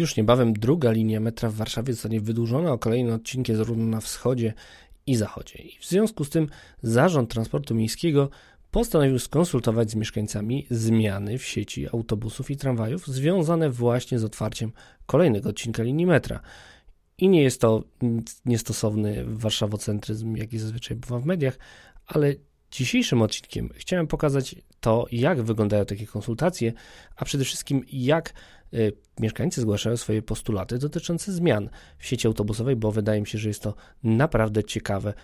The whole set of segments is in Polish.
Już niebawem druga linia metra w Warszawie zostanie wydłużona o kolejne odcinki zarówno na wschodzie i zachodzie. I w związku z tym Zarząd Transportu Miejskiego postanowił skonsultować z mieszkańcami zmiany w sieci autobusów i tramwajów związane właśnie z otwarciem kolejnego odcinka linii metra. I nie jest to niestosowny warszawocentryzm, jaki zazwyczaj bywa w mediach, ale dzisiejszym odcinkiem chciałem pokazać to, jak wyglądają takie konsultacje, a przede wszystkim jak mieszkańcy zgłaszają swoje postulaty dotyczące zmian w sieci autobusowej, bo wydaje mi się, że jest to naprawdę ciekawe,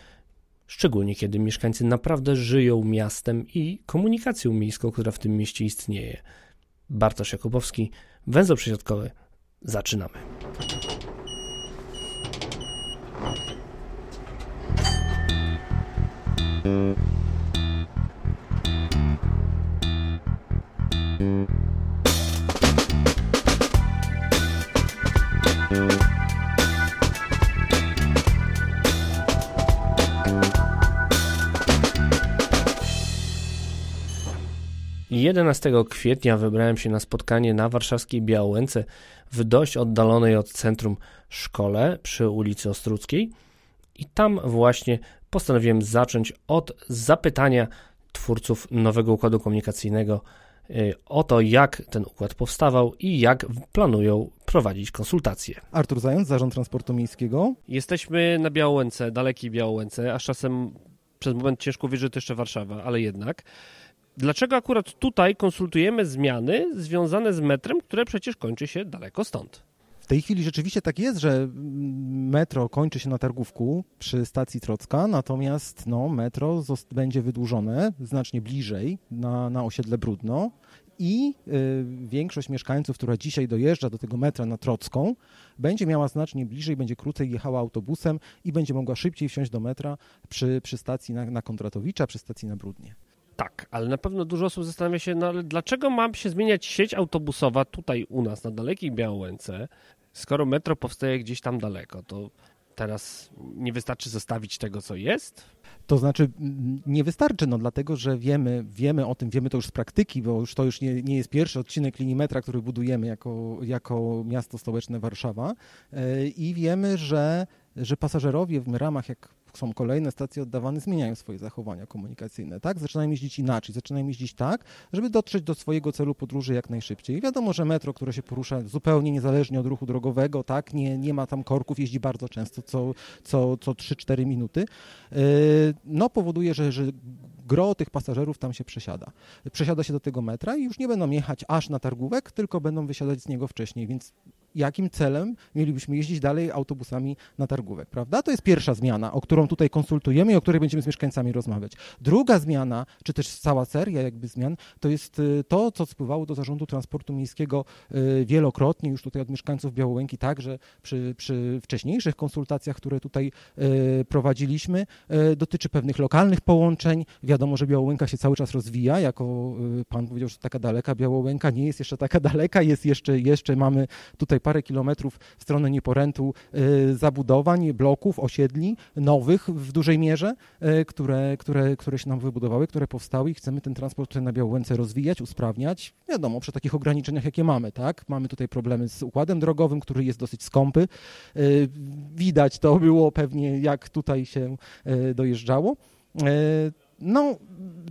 szczególnie kiedy mieszkańcy naprawdę żyją miastem i komunikacją miejską, która w tym mieście istnieje. Bartosz Jakubowski, węzeł przesiadkowy. Zaczynamy. 11 kwietnia wybrałem się na spotkanie na warszawskiej Białęce w dość oddalonej od centrum szkole przy ulicy Ostruckiej i tam właśnie postanowiłem zacząć od zapytania twórców nowego układu komunikacyjnego y, o to, jak ten układ powstawał i jak planują prowadzić konsultacje. Artur Zając, Zarząd Transportu Miejskiego. Jesteśmy na Białęce, dalekiej Białęce, a czasem przez moment ciężko wierzyć, że to jeszcze Warszawa, ale jednak. Dlaczego akurat tutaj konsultujemy zmiany związane z metrem, które przecież kończy się daleko stąd? W tej chwili rzeczywiście tak jest, że metro kończy się na Targówku przy stacji Trocka, natomiast no, metro będzie wydłużone znacznie bliżej na, na osiedle Brudno i y, większość mieszkańców, która dzisiaj dojeżdża do tego metra na Trocką, będzie miała znacznie bliżej, będzie krócej jechała autobusem i będzie mogła szybciej wsiąść do metra przy, przy stacji na, na Kondratowicza, przy stacji na Brudnie. Tak, ale na pewno dużo osób zastanawia się, no ale dlaczego ma się zmieniać sieć autobusowa tutaj u nas, na dalekiej Białęce, skoro metro powstaje gdzieś tam daleko, to teraz nie wystarczy zostawić tego, co jest? To znaczy nie wystarczy, no dlatego, że wiemy, wiemy o tym, wiemy to już z praktyki, bo już to już nie, nie jest pierwszy odcinek linii metra, który budujemy jako, jako miasto stołeczne Warszawa yy, i wiemy, że, że pasażerowie w ramach, jak są kolejne stacje oddawane, zmieniają swoje zachowania komunikacyjne, tak? Zaczynają jeździć inaczej, zaczynają jeździć tak, żeby dotrzeć do swojego celu podróży jak najszybciej. I wiadomo, że metro, które się porusza zupełnie niezależnie od ruchu drogowego, tak? Nie, nie ma tam korków, jeździ bardzo często, co, co, co 3-4 minuty, yy, no powoduje, że, że gro tych pasażerów tam się przesiada. Przesiada się do tego metra i już nie będą jechać aż na targówek, tylko będą wysiadać z niego wcześniej, więc jakim celem mielibyśmy jeździć dalej autobusami na targówek, prawda? To jest pierwsza zmiana, o którą tutaj konsultujemy i o której będziemy z mieszkańcami rozmawiać. Druga zmiana, czy też cała seria jakby zmian, to jest y, to, co spływało do Zarządu Transportu Miejskiego y, wielokrotnie, już tutaj od mieszkańców Białołęki, także przy, przy wcześniejszych konsultacjach, które tutaj y, prowadziliśmy, dotyczy pewnych lokalnych połączeń. Wiadomo, że Białołęka się cały czas rozwija, jako pan powiedział, że taka daleka Białołęka nie jest jeszcze taka daleka, jest jeszcze, jeszcze mamy tutaj parę kilometrów w stronę Nieporętu y, zabudowań, bloków, osiedli nowych w dużej mierze, y, które, które, które się nam wybudowały, które powstały i chcemy ten transport na Białęce rozwijać, usprawniać. Wiadomo, przy takich ograniczeniach, jakie mamy, tak? Mamy tutaj problemy z układem drogowym, który jest dosyć skąpy. Y, widać to było pewnie, jak tutaj się dojeżdżało. No,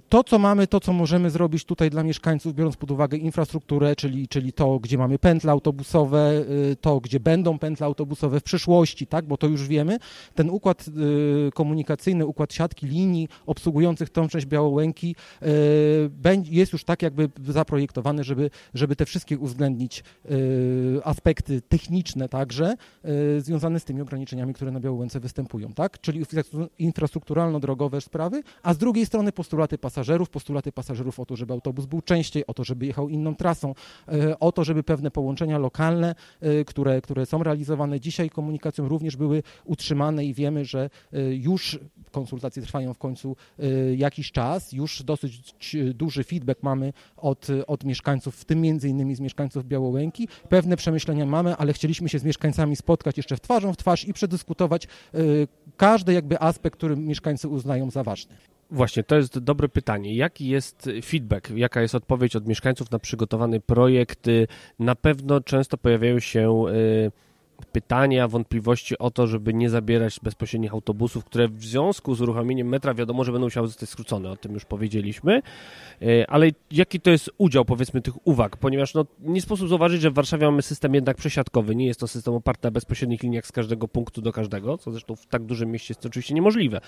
to, co mamy, to, co możemy zrobić tutaj dla mieszkańców, biorąc pod uwagę infrastrukturę, czyli, czyli to, gdzie mamy pętle autobusowe, y, to, gdzie będą pętle autobusowe w przyszłości, tak, bo to już wiemy, ten układ y, komunikacyjny, układ siatki linii obsługujących tą część Białołęki y, jest już tak jakby zaprojektowany, żeby, żeby te wszystkie uwzględnić aspekty techniczne także związane z tymi ograniczeniami, które na Białołęce występują, tak, czyli infrastrukturalno-drogowe sprawy, a z drugiej drugiej strony postulaty pasażerów, postulaty pasażerów o to, żeby autobus był częściej, o to, żeby jechał inną trasą, e, o to, żeby pewne połączenia lokalne, e, które, które są realizowane dzisiaj komunikacją również były utrzymane i wiemy, że e, już konsultacje trwają w końcu jakiś czas, już dosyć duży feedback mamy od, od mieszkańców, w tym między innymi z mieszkańców Białołęki. Pewne przemyślenia mamy, ale chcieliśmy się z mieszkańcami spotkać jeszcze w twarzą w twarz i przedyskutować każdy jakby aspekt, który mieszkańcy uznają za ważny. Właśnie, to jest dobre pytanie. Jaki jest feedback, jaka jest odpowiedź od mieszkańców na przygotowany projekt? Na pewno często pojawiają się y, pytania, wątpliwości o to, żeby nie zabierać bezpośrednich autobusów, które w związku z uruchomieniem metra wiadomo, że będą musiały zostać skrócone, o tym już powiedzieliśmy, e, ale jaki to jest udział powiedzmy tych uwag, ponieważ no, nie sposób zauważyć, że w Warszawie mamy system jednak przesiadkowy, nie jest to system oparty na bezpośrednich liniach z każdego punktu do każdego, co zresztą w tak dużym mieście jest oczywiście niemożliwe,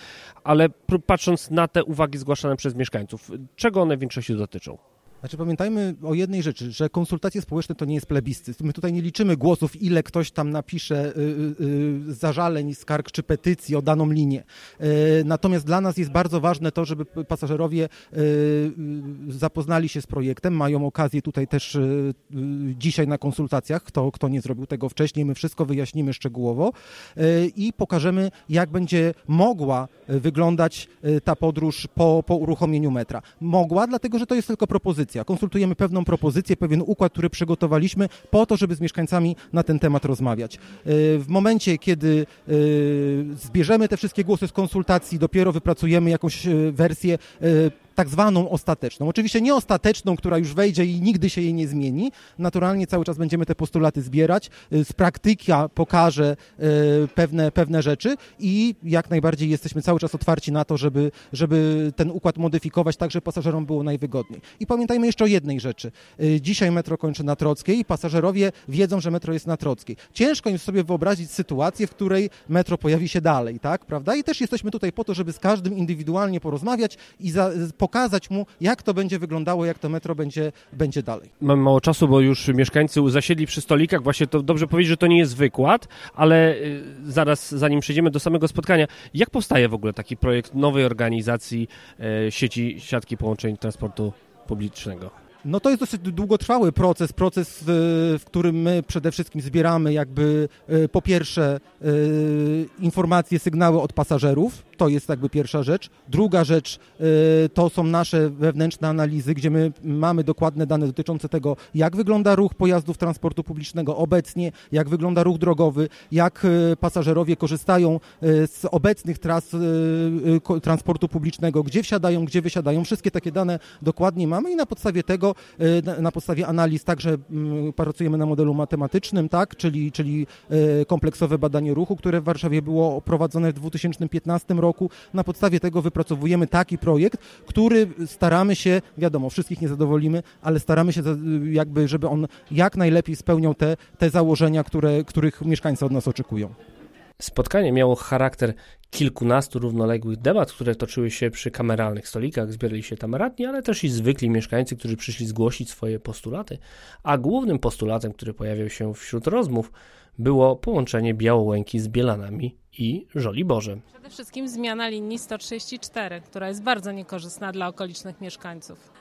ale patrząc na te uwagi zgłaszane przez mieszkańców, czego one w większości dotyczą? Znaczy pamiętajmy o jednej rzeczy, że konsultacje społeczne to nie jest plebiscyt. My tutaj nie liczymy głosów, ile ktoś tam napisze y, y, y, zażaleń, skarg czy petycji o daną linię. Natomiast dla nas jest bardzo ważne to, żeby pasażerowie zapoznali się z projektem, mają okazję tutaj też dzisiaj na konsultacjach, kto, kto nie zrobił tego wcześniej, my wszystko wyjaśnimy szczegółowo i pokażemy, jak będzie mogła wyglądać ta podróż po, po uruchomieniu metra. Mogła, dlatego że to jest tylko propozycja propozycja. Konsultujemy pewną propozycję, pewien układ, który przygotowaliśmy po to, żeby z mieszkańcami na ten temat rozmawiać. E, w momencie, kiedy e, zbierzemy te wszystkie głosy z konsultacji, dopiero wypracujemy jakąś e, wersję tak zwaną ostateczną. Oczywiście nie ostateczną, która już wejdzie i nigdy się jej nie zmieni. Naturalnie cały czas będziemy te postulaty zbierać. Y, z praktyka pokaże y, pewne, pewne rzeczy i jak najbardziej jesteśmy cały czas otwarci na to, żeby, żeby ten układ modyfikować tak, żeby pasażerom było najwygodniej. I pamiętajmy jeszcze o jednej rzeczy. Y, dzisiaj metro kończy na Trockiej i pasażerowie wiedzą, że metro jest na Trockiej. Ciężko im sobie wyobrazić sytuację, w której metro pojawi się dalej, tak? Prawda? I też jesteśmy tutaj po to, żeby z każdym indywidualnie porozmawiać i za, pokazać mu, jak to będzie wyglądało, jak to metro będzie, będzie dalej. Mamy mało czasu, bo już mieszkańcy zasiedli przy stolikach. Właśnie to dobrze powiedzieć, że to nie jest wykład, ale y, zaraz, zanim przejdziemy do samego spotkania, jak powstaje w ogóle taki projekt nowej organizacji e, sieci siatki połączeń transportu publicznego? No to jest dosyć długotrwały proces, proces, w którym my przede wszystkim zbieramy jakby e, po pierwsze informacje, sygnały od pasażerów, to jest jakby pierwsza rzecz. Druga rzecz e, to są nasze wewnętrzne analizy, gdzie my mamy dokładne dane dotyczące tego, jak wygląda ruch pojazdów transportu publicznego obecnie, jak wygląda ruch drogowy, jak pasażerowie korzystają z obecnych tras transportu publicznego, gdzie wsiadają, gdzie wysiadają. Wszystkie takie dane dokładnie mamy i na podstawie tego Y, na podstawie analiz także mm, pracujemy na modelu matematycznym, tak, czyli, czyli y, kompleksowe badanie ruchu, które w Warszawie było prowadzone w 2015 roku. Na podstawie tego wypracowujemy taki projekt, który staramy się, wiadomo, wszystkich nie zadowolimy, ale staramy się jakby, żeby on jak najlepiej spełniał te, te założenia, które, których mieszkańcy od nas oczekują. Spotkanie miało charakter kilkunastu równoległych debat, które toczyły się przy kameralnych stolikach. Zbierali się tam radni, ale też i zwykli mieszkańcy, którzy przyszli zgłosić swoje postulaty. A głównym postulatem, który pojawiał się wśród rozmów, było połączenie Białołęki z Bielanami i Żoliborze. Przede wszystkim zmiana linii 134, która jest bardzo niekorzystna dla okolicznych mieszkańców.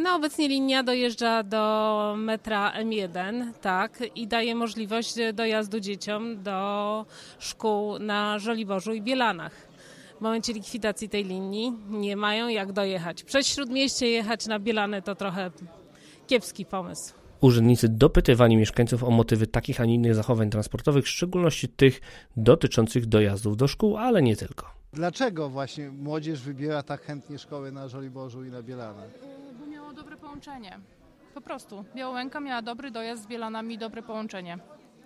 No, obecnie linia dojeżdża do metra M1, tak, i daje możliwość dojazdu dzieciom do szkół na Żoliborzu i Bielanach. W momencie likwidacji tej linii nie mają jak dojechać. Przez Śródmieście jechać na Bielany to trochę kiepski pomysł. Urzędnicy dopytywali mieszkańców o motywy takich, a nie innych zachowań transportowych, w szczególności tych dotyczących dojazdów do szkół, ale nie tylko. Dlaczego właśnie młodzież wybiera tak chętnie szkoły na Żoliborzu i na Bielanach? Połączenie. Po prostu. Białołęka miała dobry dojazd z Bielanami, dobre połączenie.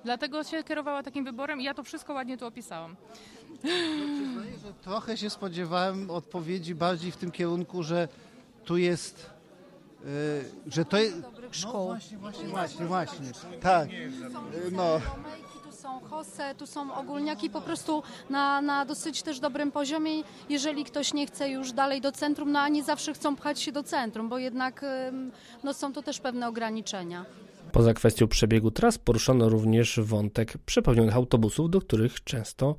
Dlatego się kierowała takim wyborem i ja to wszystko ładnie tu opisałam. No, że trochę się spodziewałem odpowiedzi bardziej w tym kierunku, że tu jest Yy, że to jest. No właśnie, właśnie, właśnie, właśnie. Tak. No są hose, tu są ogólniaki po prostu na, na dosyć też dobrym poziomie, jeżeli ktoś nie chce już dalej do centrum, no a nie zawsze chcą pchać się do centrum, bo jednak no, są to też pewne ograniczenia. Poza kwestią przebiegu tras poruszono również wątek przepełnionych autobusów, do których często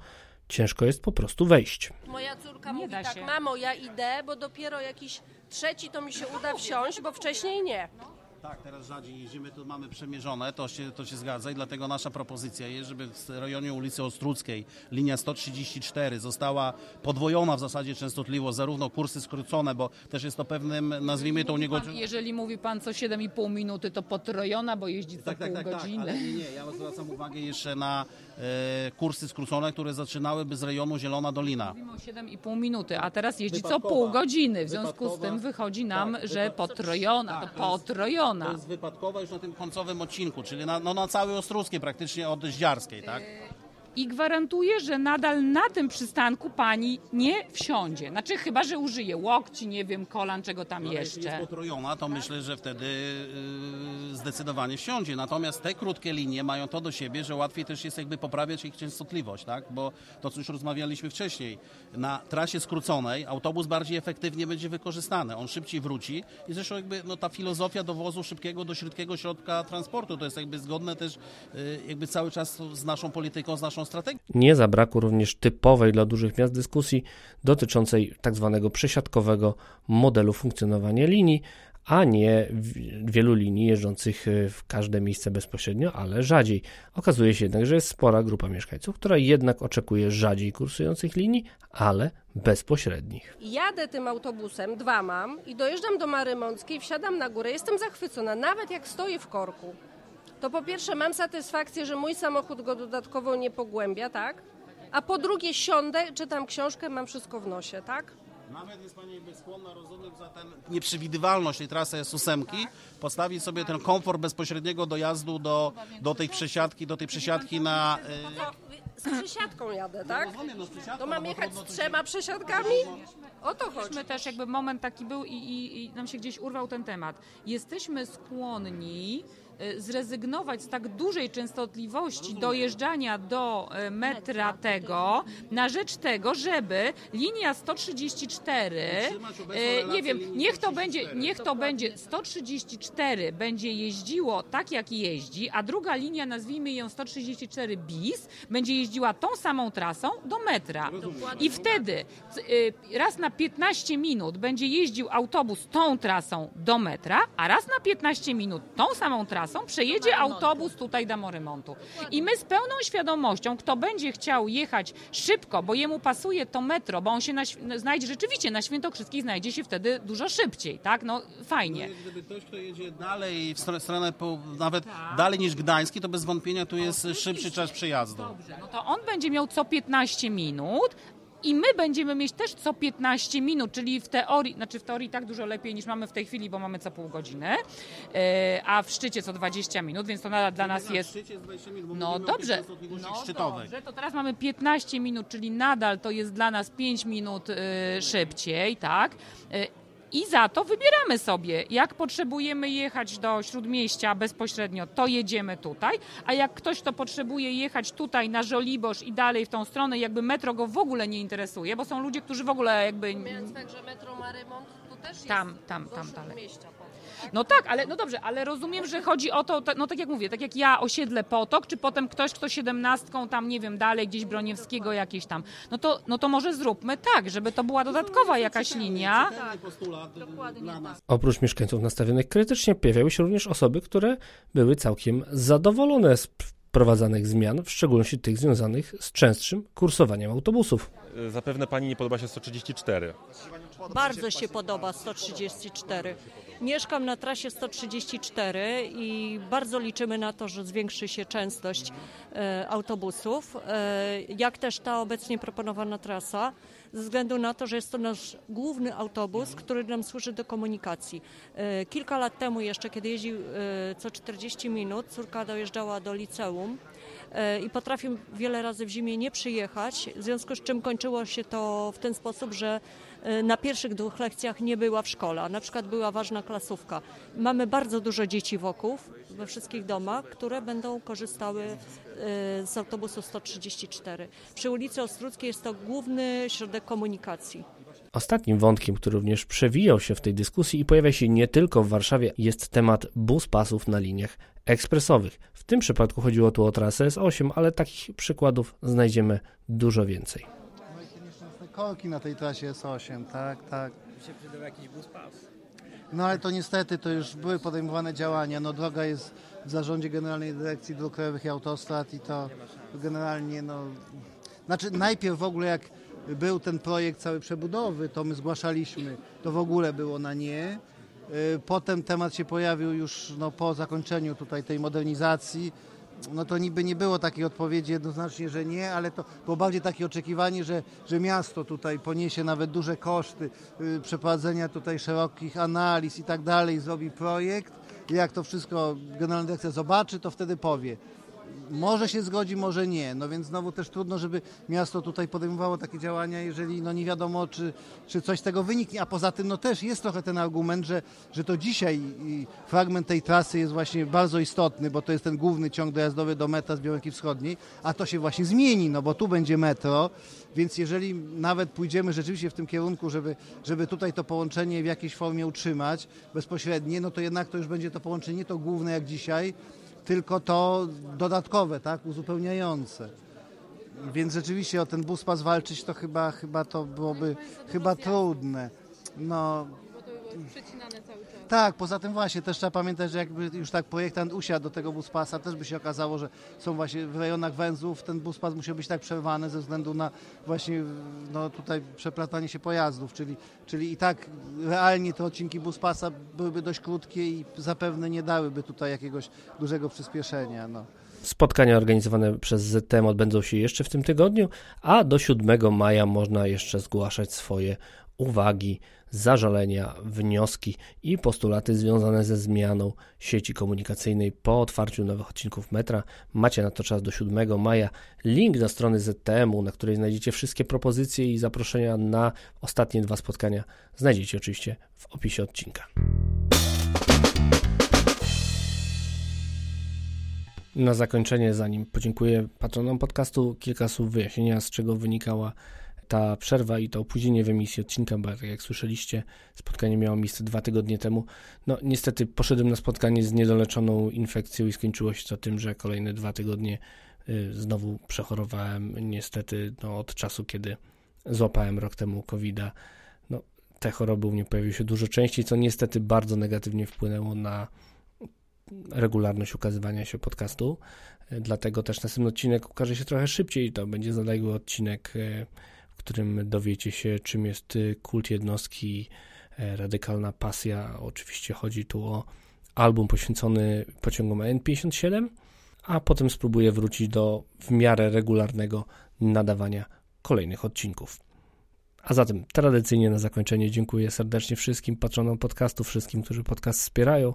ciężko jest po prostu wejść. Moja córka nie mówi tak, mamo ja idę, bo dopiero jakiś trzeci to mi się uda wsiąść, bo wcześniej nie. Tak, teraz rzadziej jeździmy, tu mamy przemierzone, to się, to się zgadza i dlatego nasza propozycja jest, żeby w rejonie ulicy Ostruckiej linia 134 została podwojona w zasadzie częstotliwość, zarówno kursy skrócone, bo też jest to pewnym, nazwijmy to u niego... Pan, jeżeli mówi pan co 7,5 minuty, to potrojona, bo jeździ co Tak, tak, pół tak, tak, godziny. ale nie, nie, ja zwracam uwagę jeszcze na e, kursy skrócone, które zaczynałyby z rejonu Zielona Dolina. Mówimy o 7,5 minuty, a teraz jeździ co Wypadkowa. pół godziny. W związku z tym wychodzi nam, Tak, że potrojona, Tak, to to potrojona. To jest wypadkowa już na tym końcowym odcinku, czyli na, no, na całej Ostruckiej praktycznie od Ździarskiej, tak? I gwarantuję, że nadal na tym przystanku pani nie wsiądzie. Znaczy chyba, że użyje łokci, nie wiem, kolan, czego tam Ale Jeśli jest jeszcze. potrojona, to myślę, że wtedy yy, zdecydowanie wsiądzie. Natomiast te krótkie linie mają to do siebie, że łatwiej też jest jakby poprawiać ich częstotliwość, tak? Bo to, co już rozmawialiśmy wcześniej, na trasie skróconej autobus bardziej efektywnie będzie wykorzystany. On szybciej wróci i zresztą jakby no, ta filozofia dowozu szybkiego do szybkiego środka transportu to jest jakby zgodne też yy, jakby cały czas z naszą polityką, z naszą strategią. Nie zabrakło również typowej dla dużych miast dyskusji dotyczącej tak zwanego przesiadkowego modelu funkcjonowania linii, a nie wielu linii jeżdżących y, w każde miejsce bezpośrednio, ale rzadziej. Okazuje się jednak, że jest spora grupa mieszkańców, która jednak oczekuje rzadziej kursujących linii, ale bezpośrednich. Jadę tym autobusem, dwa mam, i dojeżdżam do Marymąckiej, wsiadam na górę, jestem zachwycona, nawet jak stoję w korku. To po pierwsze mam satysfakcję, że mój samochód go dodatkowo nie pogłębia, tak? A po drugie siądę, czytam książkę, mam wszystko w nosie, tak? Nawet jest Pani jakby skłonna, rozumiem, za ten nieprzewidywalność tej trasy S8, postawić sobie ten komfort bezpośredniego dojazdu do, do tej przesiadki, do tej przesiadki na... y, z przesiadką jadę, tak? rozumiem, no z przesiadką, To mam no bo jechać trudno z coś- trzema przesiadkami? O to chodzi. My też jakby moment taki był i, i, i nam się gdzieś urwał ten temat. Jesteśmy skłonni y, zrezygnować z tak dużej częstotliwości dojeżdżania do y, metra tego na rzecz tego, żeby linia 134 Utrzymać obecną y, relację nie wiem, niech to 134. będzie niech to będzie 134 będzie jeździło tak jak jeździ, a druga linia nazwijmy ją 134 bis będzie jeździła tą samą trasą do metra. I wtedy y, raz na 15 minut będzie jeździł autobus tą trasą do metra, a raz na 15 minut tą samą trasą przejedzie autobus tutaj do Morymontu. I my z pełną świadomością, kto będzie chciał jechać szybko, bo jemu pasuje to metro, bo on się na, znajdzie rzeczywiście na Świętokrzyskiej znajdzie się wtedy dużo szybciej, tak? No fajnie. No, Gdyby ktoś, kto jedzie dalej, w stronę, stronę po, nawet Tak. dalej niż Gdański, to bez wątpienia tu jest szybszy czas przejazdu. Dobrze, no to on będzie miał co 15 minut. I my będziemy mieć też co 15 minut, czyli w teorii, znaczy w teorii tak dużo lepiej niż mamy w tej chwili, bo mamy co pół godziny, e, a w szczycie co 20 minut, więc to nadal dla nas Na jest szczycie jest 20 minut, bo No dobrze, no szczytowych. dobrze, to teraz mamy 15 minut, czyli nadal to jest dla nas 5 minut y, szybciej, tak? I za to wybieramy sobie, jak potrzebujemy jechać do Śródmieścia bezpośrednio, to jedziemy tutaj, a jak ktoś to potrzebuje jechać tutaj na Żoliborz i dalej w tą stronę, jakby metro go w ogóle nie interesuje, bo są ludzie, którzy w ogóle jakby... Miałem tak, że metro ma remont, to też jest Tam, tam, tam dalej. No tak, ale no dobrze, ale rozumiem, że chodzi o to, no tak jak mówię, tak jak ja osiedlę Potok, czy potem ktoś, kto siedemnastką tam, nie wiem, dalej gdzieś Broniewskiego jakieś tam, no to, no to może zróbmy tak, żeby to była dodatkowa jakaś linia. Dla nas. Oprócz mieszkańców nastawionych krytycznie pojawiały się również osoby, które były całkiem zadowolone z wprowadzanych zmian, w szczególności tych związanych z częstszym kursowaniem autobusów. Zapewne pani nie podoba się 134. Bardzo się podoba 134. Mieszkam na trasie 134 i bardzo liczymy na to, że zwiększy się częstość e, autobusów, e, jak też ta obecnie proponowana trasa, ze względu na to, że jest to nasz główny autobus, który nam służy do komunikacji. E, kilka lat temu jeszcze, kiedy jeździł co 40 minut, córka dojeżdżała do liceum, i potrafił wiele razy w zimie nie przyjechać, w związku z czym kończyło się to w ten sposób, że na pierwszych dwóch lekcjach nie była w szkole, a na przykład była ważna klasówka. Mamy bardzo dużo dzieci wokół, we wszystkich domach, które będą korzystały e, z autobusu 134. Przy ulicy Ostruckiej jest to główny środek komunikacji. Ostatnim wątkiem, który również przewijał się w tej dyskusji i pojawia się nie tylko w Warszawie, jest temat bus pasów na liniach ekspresowych. W tym przypadku chodziło tu o trasę S8, ale takich przykładów znajdziemy dużo więcej. Korki na tej trasie S8, tak, tak. się przydał jakiś bus pas. No ale to niestety to już były podejmowane działania. No droga jest w zarządzie Generalnej Dyrekcji Dróg Krajowych i Autostrad i to generalnie no... Znaczy najpierw w ogóle jak był ten projekt całej przebudowy, to my zgłaszaliśmy, to w ogóle było na nie. Y, Potem temat się pojawił już no, po zakończeniu tutaj tej modernizacji. No to niby nie było takiej odpowiedzi jednoznacznie, że nie, ale to było bardziej takie oczekiwanie, że, że miasto tutaj poniesie nawet duże koszty y, przeprowadzenia tutaj szerokich analiz i tak dalej, zrobi projekt. Jak to wszystko Generalna Dyrekcja zobaczy, to wtedy powie może się zgodzi, może nie. No więc znowu też trudno, żeby miasto tutaj podejmowało takie działania, jeżeli no nie wiadomo, czy, czy coś z tego wyniknie. A poza tym no też jest trochę ten argument, że, że to dzisiaj fragment tej trasy jest właśnie bardzo istotny, bo to jest ten główny ciąg dojazdowy do metra z Białęki Wschodniej, a to się właśnie zmieni, no bo tu będzie metro, więc jeżeli nawet pójdziemy rzeczywiście w tym kierunku, żeby, żeby tutaj to połączenie w jakiejś formie utrzymać bezpośrednie, no to jednak to już będzie to połączenie nie to główne jak dzisiaj, tylko to dodatkowe, tak, uzupełniające. Więc rzeczywiście o ten bus pas walczyć to chyba, chyba to byłoby chyba trudne. No. Tak, poza tym właśnie też trzeba pamiętać, że jakby już tak projektant usiadł do tego buspasa, też by się okazało, że są właśnie w rejonach węzłów, ten buspas musiał być tak przerwany ze względu na właśnie no tutaj przeplatanie się pojazdów, czyli, czyli i tak realnie te odcinki buspasa byłyby dość krótkie i zapewne nie dałyby tutaj jakiegoś dużego przyspieszenia. No. Spotkania organizowane przez ZTM odbędą się jeszcze w tym tygodniu, a do 7 maja można jeszcze zgłaszać swoje uwagi, zażalenia, wnioski i postulaty związane ze zmianą sieci komunikacyjnej po otwarciu nowych odcinków metra. Macie na to czas do 7 maja. Link do strony ZTM-u, na której znajdziecie wszystkie propozycje i zaproszenia na ostatnie dwa spotkania, znajdziecie oczywiście w opisie odcinka. Na zakończenie, zanim podziękuję patronom podcastu, kilka słów wyjaśnienia, z czego wynikała ta przerwa i to opóźnienie w emisji odcinka, bo tak jak słyszeliście, spotkanie miało miejsce dwa tygodnie temu. No niestety poszedłem na spotkanie z niedoleczoną infekcją i skończyło się to tym, że kolejne dwa tygodnie y, znowu przechorowałem. Niestety no, od czasu, kiedy złapałem rok temu COVID-a, no, te choroby u mnie pojawiły się dużo częściej, co niestety bardzo negatywnie wpłynęło na regularność ukazywania się podcastu. Dlatego też następny odcinek ukaże się trochę szybciej. To będzie zaległy odcinek, y, którym dowiecie się, czym jest y, kult jednostki, e, radykalna pasja. Oczywiście chodzi tu o album poświęcony pociągom N57, a potem spróbuję wrócić do w miarę regularnego nadawania kolejnych odcinków. A zatem tradycyjnie na zakończenie dziękuję serdecznie wszystkim patronom podcastu, wszystkim, którzy podcast wspierają,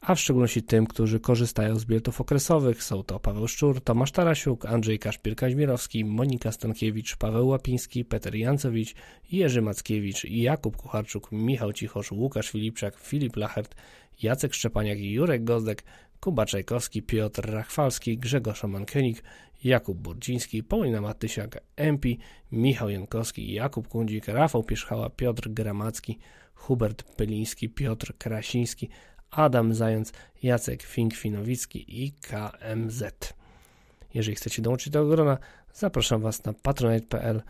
a w szczególności tym, którzy korzystają z biletów okresowych. Są to Paweł Szczur, Tomasz Tarasiuk, Andrzej Kaszpir-Kaźmirowski, Monika Stankiewicz, Paweł Łapiński, Peter Jancowicz, Jerzy Mackiewicz, Jakub Kucharczuk, Michał Cichosz, Łukasz Filipczak, Filip Lachert, Jacek Szczepaniak i Jurek Gozdek, Kuba Czajkowski, Piotr Rachwalski, Grzegorz Omankenik, Jakub Burdziński, Paulina Matysiak, Empi, Michał Jankowski, Jakub Kundzik, Rafał Pierzchała, Piotr Gramacki, Hubert Peliński, Piotr Krasiński, Adam Zając, Jacek Fink-Finowicki i KMZ. Jeżeli chcecie dołączyć do grona, zapraszam Was na patronite.pl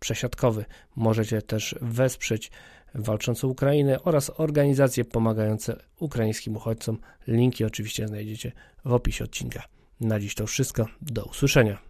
przesiadkowy. Możecie też wesprzeć walczącą Ukrainę oraz organizacje pomagające ukraińskim uchodźcom. Linki oczywiście znajdziecie w opisie odcinka. Na dziś to wszystko. Do usłyszenia.